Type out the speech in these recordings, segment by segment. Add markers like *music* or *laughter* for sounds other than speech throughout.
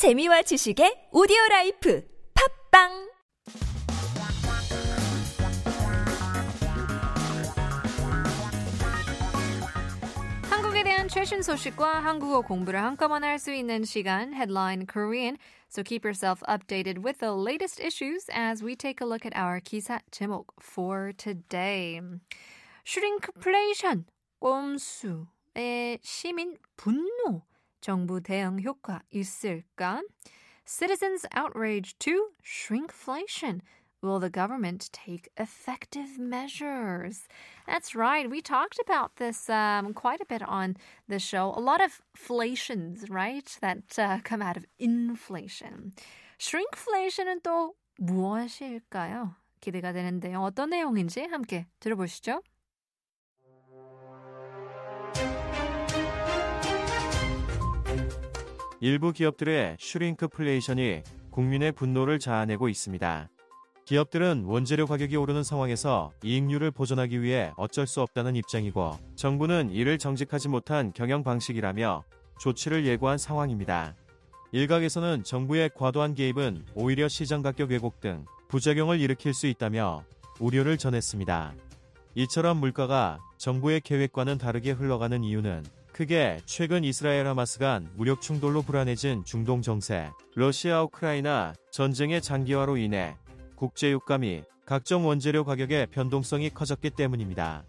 재미와 지식의 오디오 라이프 팝빵 한국에 대한 최신 소식과 한국어 공부를 한꺼번에 할 수 있는 시간 Headline Korean. So keep yourself updated with the latest issues as we take a look at our 기사 제목 for today. 슈링크플레이션, 꼼수의 시민 분노, 정부 대응 효과 있을까? Citizens outrage to shrinkflation. Will the government take effective measures? That's right. We talked about this um, quite a bit on the show. A lot of flations, right, that uh, come out of inflation. Shrinkflation은 또 무엇일까요? 기대가 되는데요. 어떤 내용인지 함께 들어보시죠. 일부 기업들의 슈링크플레이션이 국민의 분노를 자아내고 있습니다. 기업들은 원재료 가격이 오르는 상황에서 이익률을 보존하기 위해 어쩔 수 없다는 입장이고 정부는 이를 정직하지 못한 경영 방식이라며 조치를 예고한 상황입니다. 일각에서는 정부의 과도한 개입은 오히려 시장 가격 왜곡 등 부작용을 일으킬 수 있다며 우려를 전했습니다. 이처럼 물가가 정부의 계획과는 다르게 흘러가는 이유는 크게 최근 이스라엘 하마스 간 무력 충돌로 불안해진 중동 정세, 러시아 우크라이나 전쟁의 장기화로 인해 국제 유가 및 각종 원재료 가격의 변동성이 커졌기 때문입니다.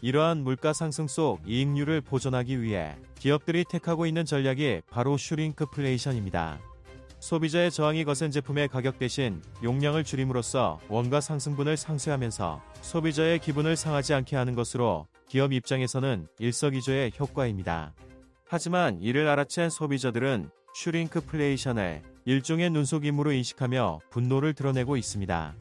이러한 물가 상승 속 이익률을 보존하기 위해 기업들이 택하고 있는 전략이 바로 슈링크플레이션입니다. 소비자의 저항이 거센 제품의 가격 대신 용량을 줄임으로써 원가 상승분을 상쇄하면서 소비자의 기분을 상하지 않게 하는 것으로 기업 입장에서는 일석이조의 효과입니다. 하지만 이를 알아챈 소비자들은 슈링크플레이션을 일종의 눈속임으로 인식하며 분노를 드러내고 있습니다.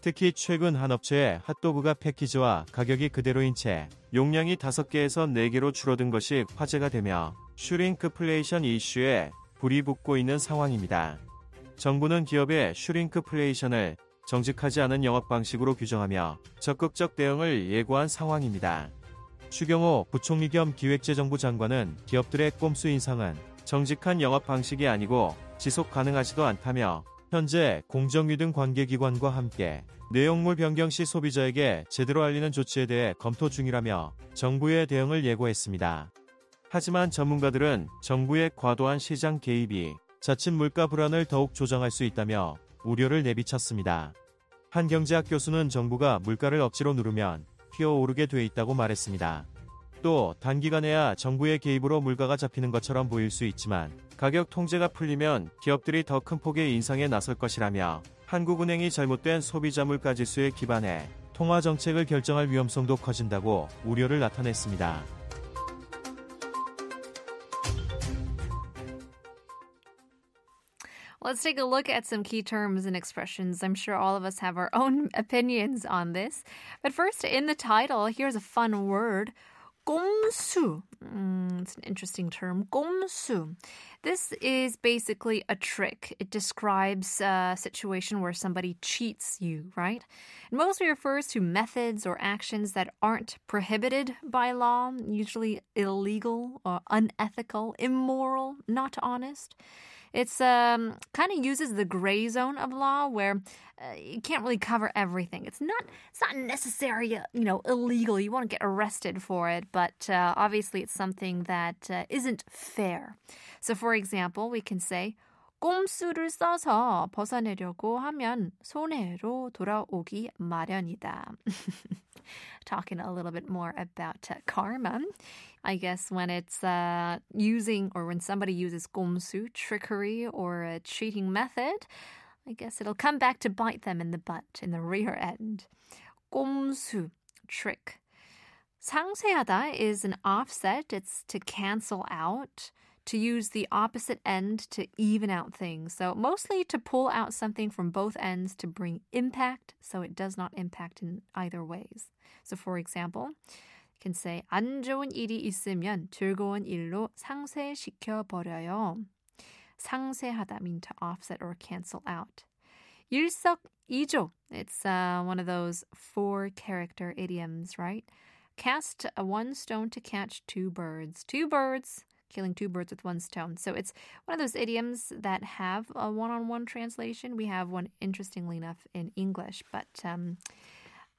특히 최근 한 업체의 핫도그가 패키지와 가격이 그대로인 채 용량이 5개에서 4개로 줄어든 것이 화제가 되며 슈링크플레이션 이슈에 불이 붙고 있는 상황입니다. 정부는 기업의 슈링크플레이션을 정직하지 않은 영업 방식으로 규정하며 적극적 대응을 예고한 상황입니다. 추경호 부총리 겸 기획재정부 장관은 기업들의 꼼수 인상은 정직한 영업 방식이 아니고 지속 가능하지도 않다며 현재 공정위 등 관계기관과 함께 내용물 변경 시 소비자에게 제대로 알리는 조치에 대해 검토 중이라며 정부의 대응을 예고했습니다. 하지만 전문가들은 정부의 과도한 시장 개입이 자칫 물가 불안을 더욱 조장할 수 있다며 우려를 내비쳤습니다. 한 경제학 교수는 정부가 물가를 억지로 누르면 튀어오르게 돼 있다고 말했습니다. 또 단기간에야 정부의 개입으로 물가가 잡히는 것처럼 보일 수 있지만 가격 통제가 풀리면 기업들이 더 큰 폭의 인상에 나설 것이라며 한국은행이 잘못된 소비자 물가 지수에 기반해 통화 정책을 결정할 위험성도 커진다고 우려를 나타냈습니다. Let's take a look at some key terms and expressions. I'm sure all of us have our *laughs* own opinions on this. But first, in the title, here's a fun word. 꼼수. Mm, it's an interesting term. 꼼수. This is basically a trick. It describes a situation where somebody cheats you, right? It mostly refers to methods or actions that aren't prohibited by law, usually illegal or unethical, immoral, not honest. It's um, kind of uses the gray zone of law where uh, you can't really cover everything. It's not it's not necessary, uh, you know, illegal. You won't get arrested for it, but uh, obviously it's something that uh, not fair. So, for example, we can say 꼼수를 써서 벗어내려고 하면 손해로 돌아오기 마련이다. *laughs* Talking a little bit more about uh, karma. I guess when it's uh, using or when somebody uses 꼼수, trickery or a cheating method, I guess it'll come back to bite them in the butt, in the rear end. 꼼수, trick. 상쇄하다 is an offset. It's to cancel out to use the opposite end to even out things. So, mostly to pull out something from both ends to bring impact so it does not impact in either ways. So, for example, you can say 안 좋은 일이 있으면 즐거운 일로 상쇄시켜 버려요. 상쇄하다 mean to offset or cancel out. 일석이조. It's uh, one of those four character idioms, right? Cast a one stone to catch two birds. Two birds killing two birds with one stone. So it's one of those idioms that have a one-on-one translation. We have one, interestingly enough, in English, but um,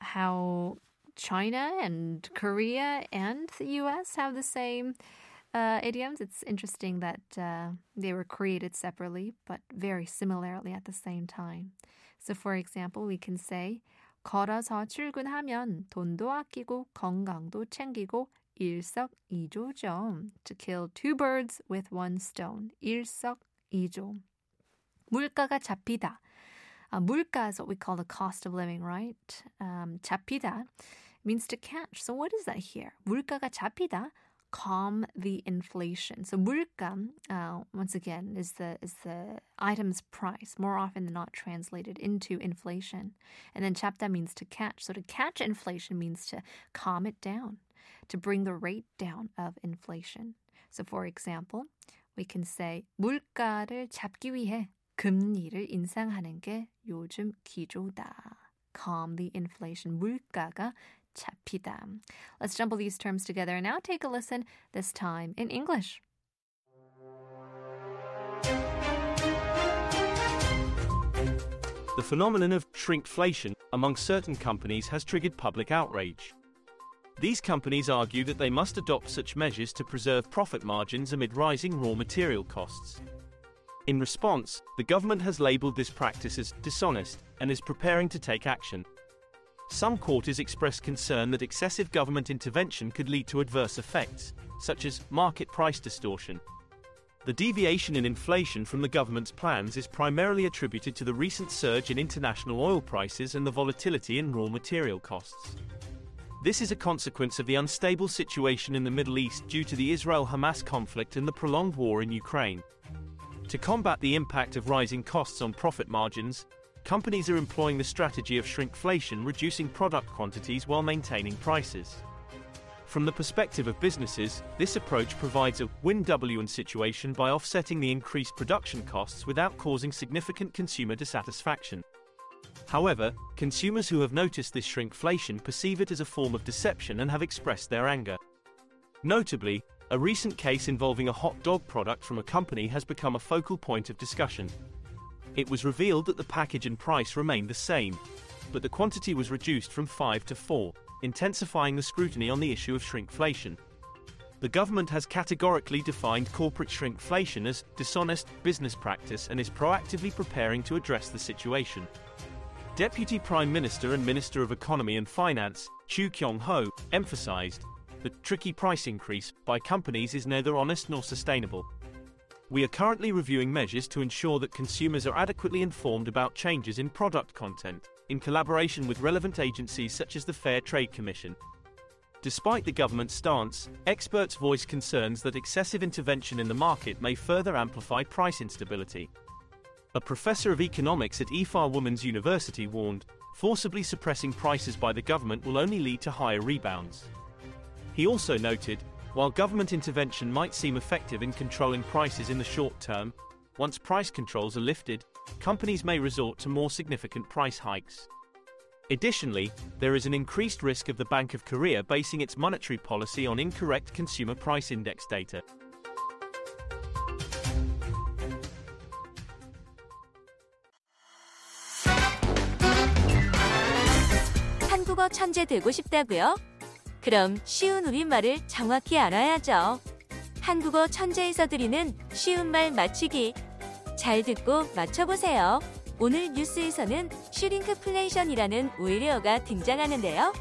how China and Korea and the U.S. have the same uh, idioms. It's interesting that uh, they were created separately, but very similarly at the same time. So, for example, we can say 걸어서 출근하면 돈도 아끼고 건강도 챙기고 일석이조죠. To kill two birds with one stone. 일석이조. 물가가 잡히다. Uh, 물가 is what we call the cost of living, right? Um, 잡히다 means to catch. So what is that here? 물가가 잡히다 calm the inflation. So 물가, uh, once again, is the is the item's price, more often than not translated into inflation. And then 잡다 means to catch. So to catch inflation means to calm it down, to bring the rate down of inflation. So for example, we can say 물가를 잡기 위해 금리를 인상하는 게 요즘 기조다. Calm the inflation. 물가가 잡히다. Let's jumble these terms together and now take a listen, this time in English. The phenomenon of shrinkflation among certain companies has triggered public outrage. These companies argue that they must adopt such measures to preserve profit margins amid rising raw material costs. In response, the government has labeled this practice as dishonest and is preparing to take action. Some quarters expressed concern that excessive government intervention could lead to adverse effects, such as market price distortion. The deviation in inflation from the government's plans is primarily attributed to the recent surge in international oil prices and the volatility in raw material costs. This is a consequence of the unstable situation in the Middle East due to the Israel Hamas conflict and the prolonged war in Ukraine. To combat the impact of rising costs on profit margins, companies are employing the strategy of shrinkflation, reducing product quantities while maintaining prices. From the perspective of businesses, this approach provides a win-win situation by offsetting the increased production costs without causing significant consumer dissatisfaction. However, consumers who have noticed this shrinkflation perceive it as a form of deception and have expressed their anger. Notably, a recent case involving a hot dog product from a company has become a focal point of discussion. It was revealed that the package and price remained the same, but the quantity was reduced from 5 to 4, intensifying the scrutiny on the issue of shrinkflation. The government has categorically defined corporate shrinkflation as dishonest business practice and is proactively preparing to address the situation. Deputy Prime Minister and Minister of Economy and Finance, Chu Kyung-ho, emphasized the tricky price increase by companies is neither honest nor sustainable. We are currently reviewing measures to ensure that consumers are adequately informed about changes in product content, in collaboration with relevant agencies such as the Fair Trade Commission. Despite the government's stance, experts voice concerns that excessive intervention in the market may further amplify price instability. A professor of economics at Ewha Women's University warned, forcibly suppressing prices by the government will only lead to higher rebounds. He also noted, while government intervention might seem effective in controlling prices in the short term, once price controls are lifted, companies may resort to more significant price hikes. Additionally, there is an increased risk of the Bank of Korea basing its monetary policy on incorrect consumer price index data. 한국어 천재 되고 싶다고요? 그럼 쉬운 우리말을 정확히 알아야죠. 한국어 천재에서 드리는 쉬운 말 맞추기. 잘 듣고 맞춰보세요. 오늘 뉴스에서는 슈링크플레이션이라는 오일리어가 등장하는데요.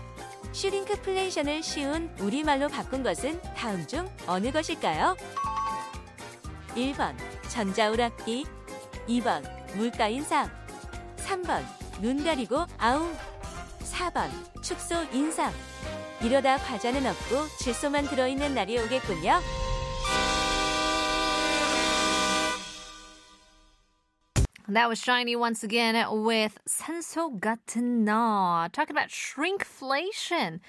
슈링크플레이션을 쉬운 우리말로 바꾼 것은 다음 중 어느 것일까요? 1번 전자오락기 2번 물가 인상 3번 눈 가리고 아웅 4번 축소 인상 이러다 과자는 없고 질소만 들어있는 날이 오겠군요. That was Shiny once again with 산소 같은 너. Talking about shrinkflation.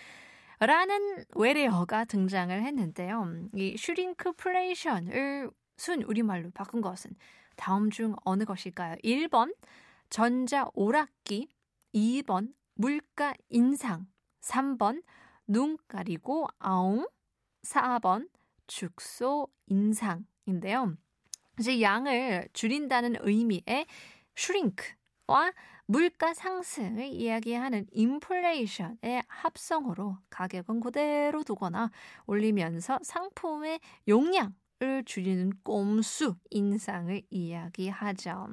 라는 외래어가 등장을 했는데요. 이 shrinkflation을 순 우리말로 바꾼 것은 다음 중 어느 것일까요? 1번 전자 오락기, 2번 물가 인상, 3번 눈 가리고 아웅, 4번 축소 인상인데요. 이제 양을 줄인다는 의미의 shrink와 물가 상승을 이야기하는 inflation의 합성어로 가격은 그대로 두거나 올리면서 상품의 이야기하죠.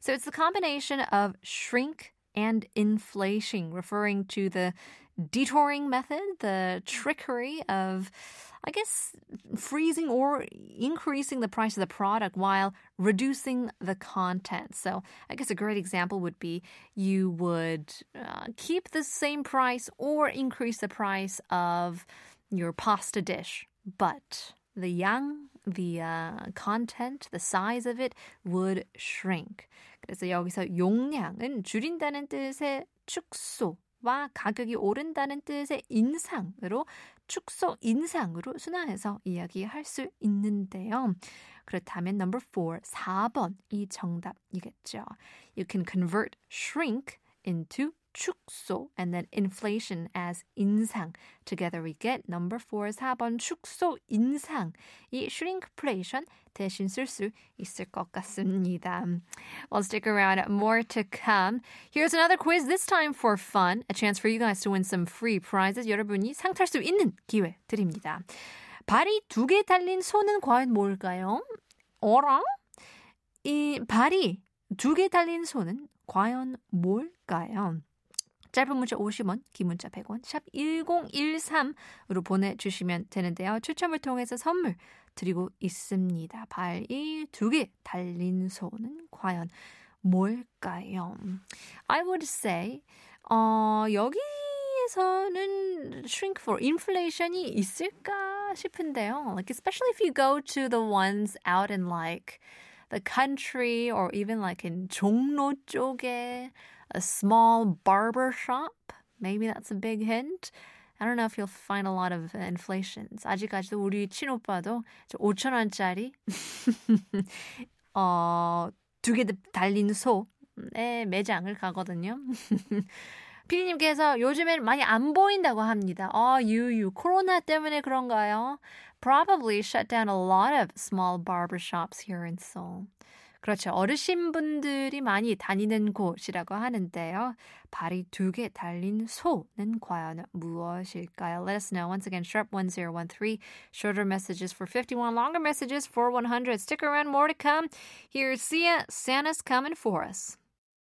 So it's the combination of shrink and inflation, referring to the detouring method, the trickery of, I guess, freezing or increasing the price of the product while reducing the content. So, I guess a great example would be you would uh, keep the same price or increase the price of your pasta dish, but the yang, the uh, content, the size of it would shrink. 그래서 여기서 용량은 줄인다는 뜻의 축소 와 가격이 오른다는 뜻의 인상으로 축소 인상으로 순화해서 이야기할 수 있는데요. 그렇다면 number 4, 4번이 정답이겠죠. You can convert shrink into 축소 and then inflation as 인상. Together we get number 4, 4번 축소 인상. 이 shrinkflation 대신 쓸 수 있을 것 같습니다. Well, stick around. More to come. Here's another quiz, this time for fun. A chance for you guys to win some free prizes. 여러분이 상 탈 수 있는 기회 드립니다. 발이 두 개 달린 소는 과연 뭘까요? 어라? 이 발이 두 개 달린 소는 과연 뭘까요? 짧은 문자 50원, 긴 문자 100원, 샵 1013으로 보내주시면 되는데요. 추첨을 통해서 선물 드리고 있습니다. 발이 두 개 달린 소는 과연 뭘까요? I would say, 어, 여기에서는 shrink for inflation이 있을까 싶은데요. Like, especially if you go to the ones out in like the country or even like in 종로 쪽에 a small barber shop. Maybe that's a big hint. I don't know if you'll find a lot of inflations. 아직까지도 우리 친오빠도 5천 원짜리 어, 두 개 달린 소의 매장을 가거든요. 피디님께서 요즘엔 많이 안 보인다고 합니다. 어, 유유. 코로나 때문에 그런가요? Probably shut down a lot of small barbershops here in Seoul. 그렇죠. 어르신분들이 많이 다니는 곳이라고 하는데요. 발이 두 개 달린 소는 과연 무엇일까요? Let us know. Once again, sharp 1013. Shorter messages for 51, longer messages for 100. Stick around, more to come. Here's Sia, Santa's coming for us.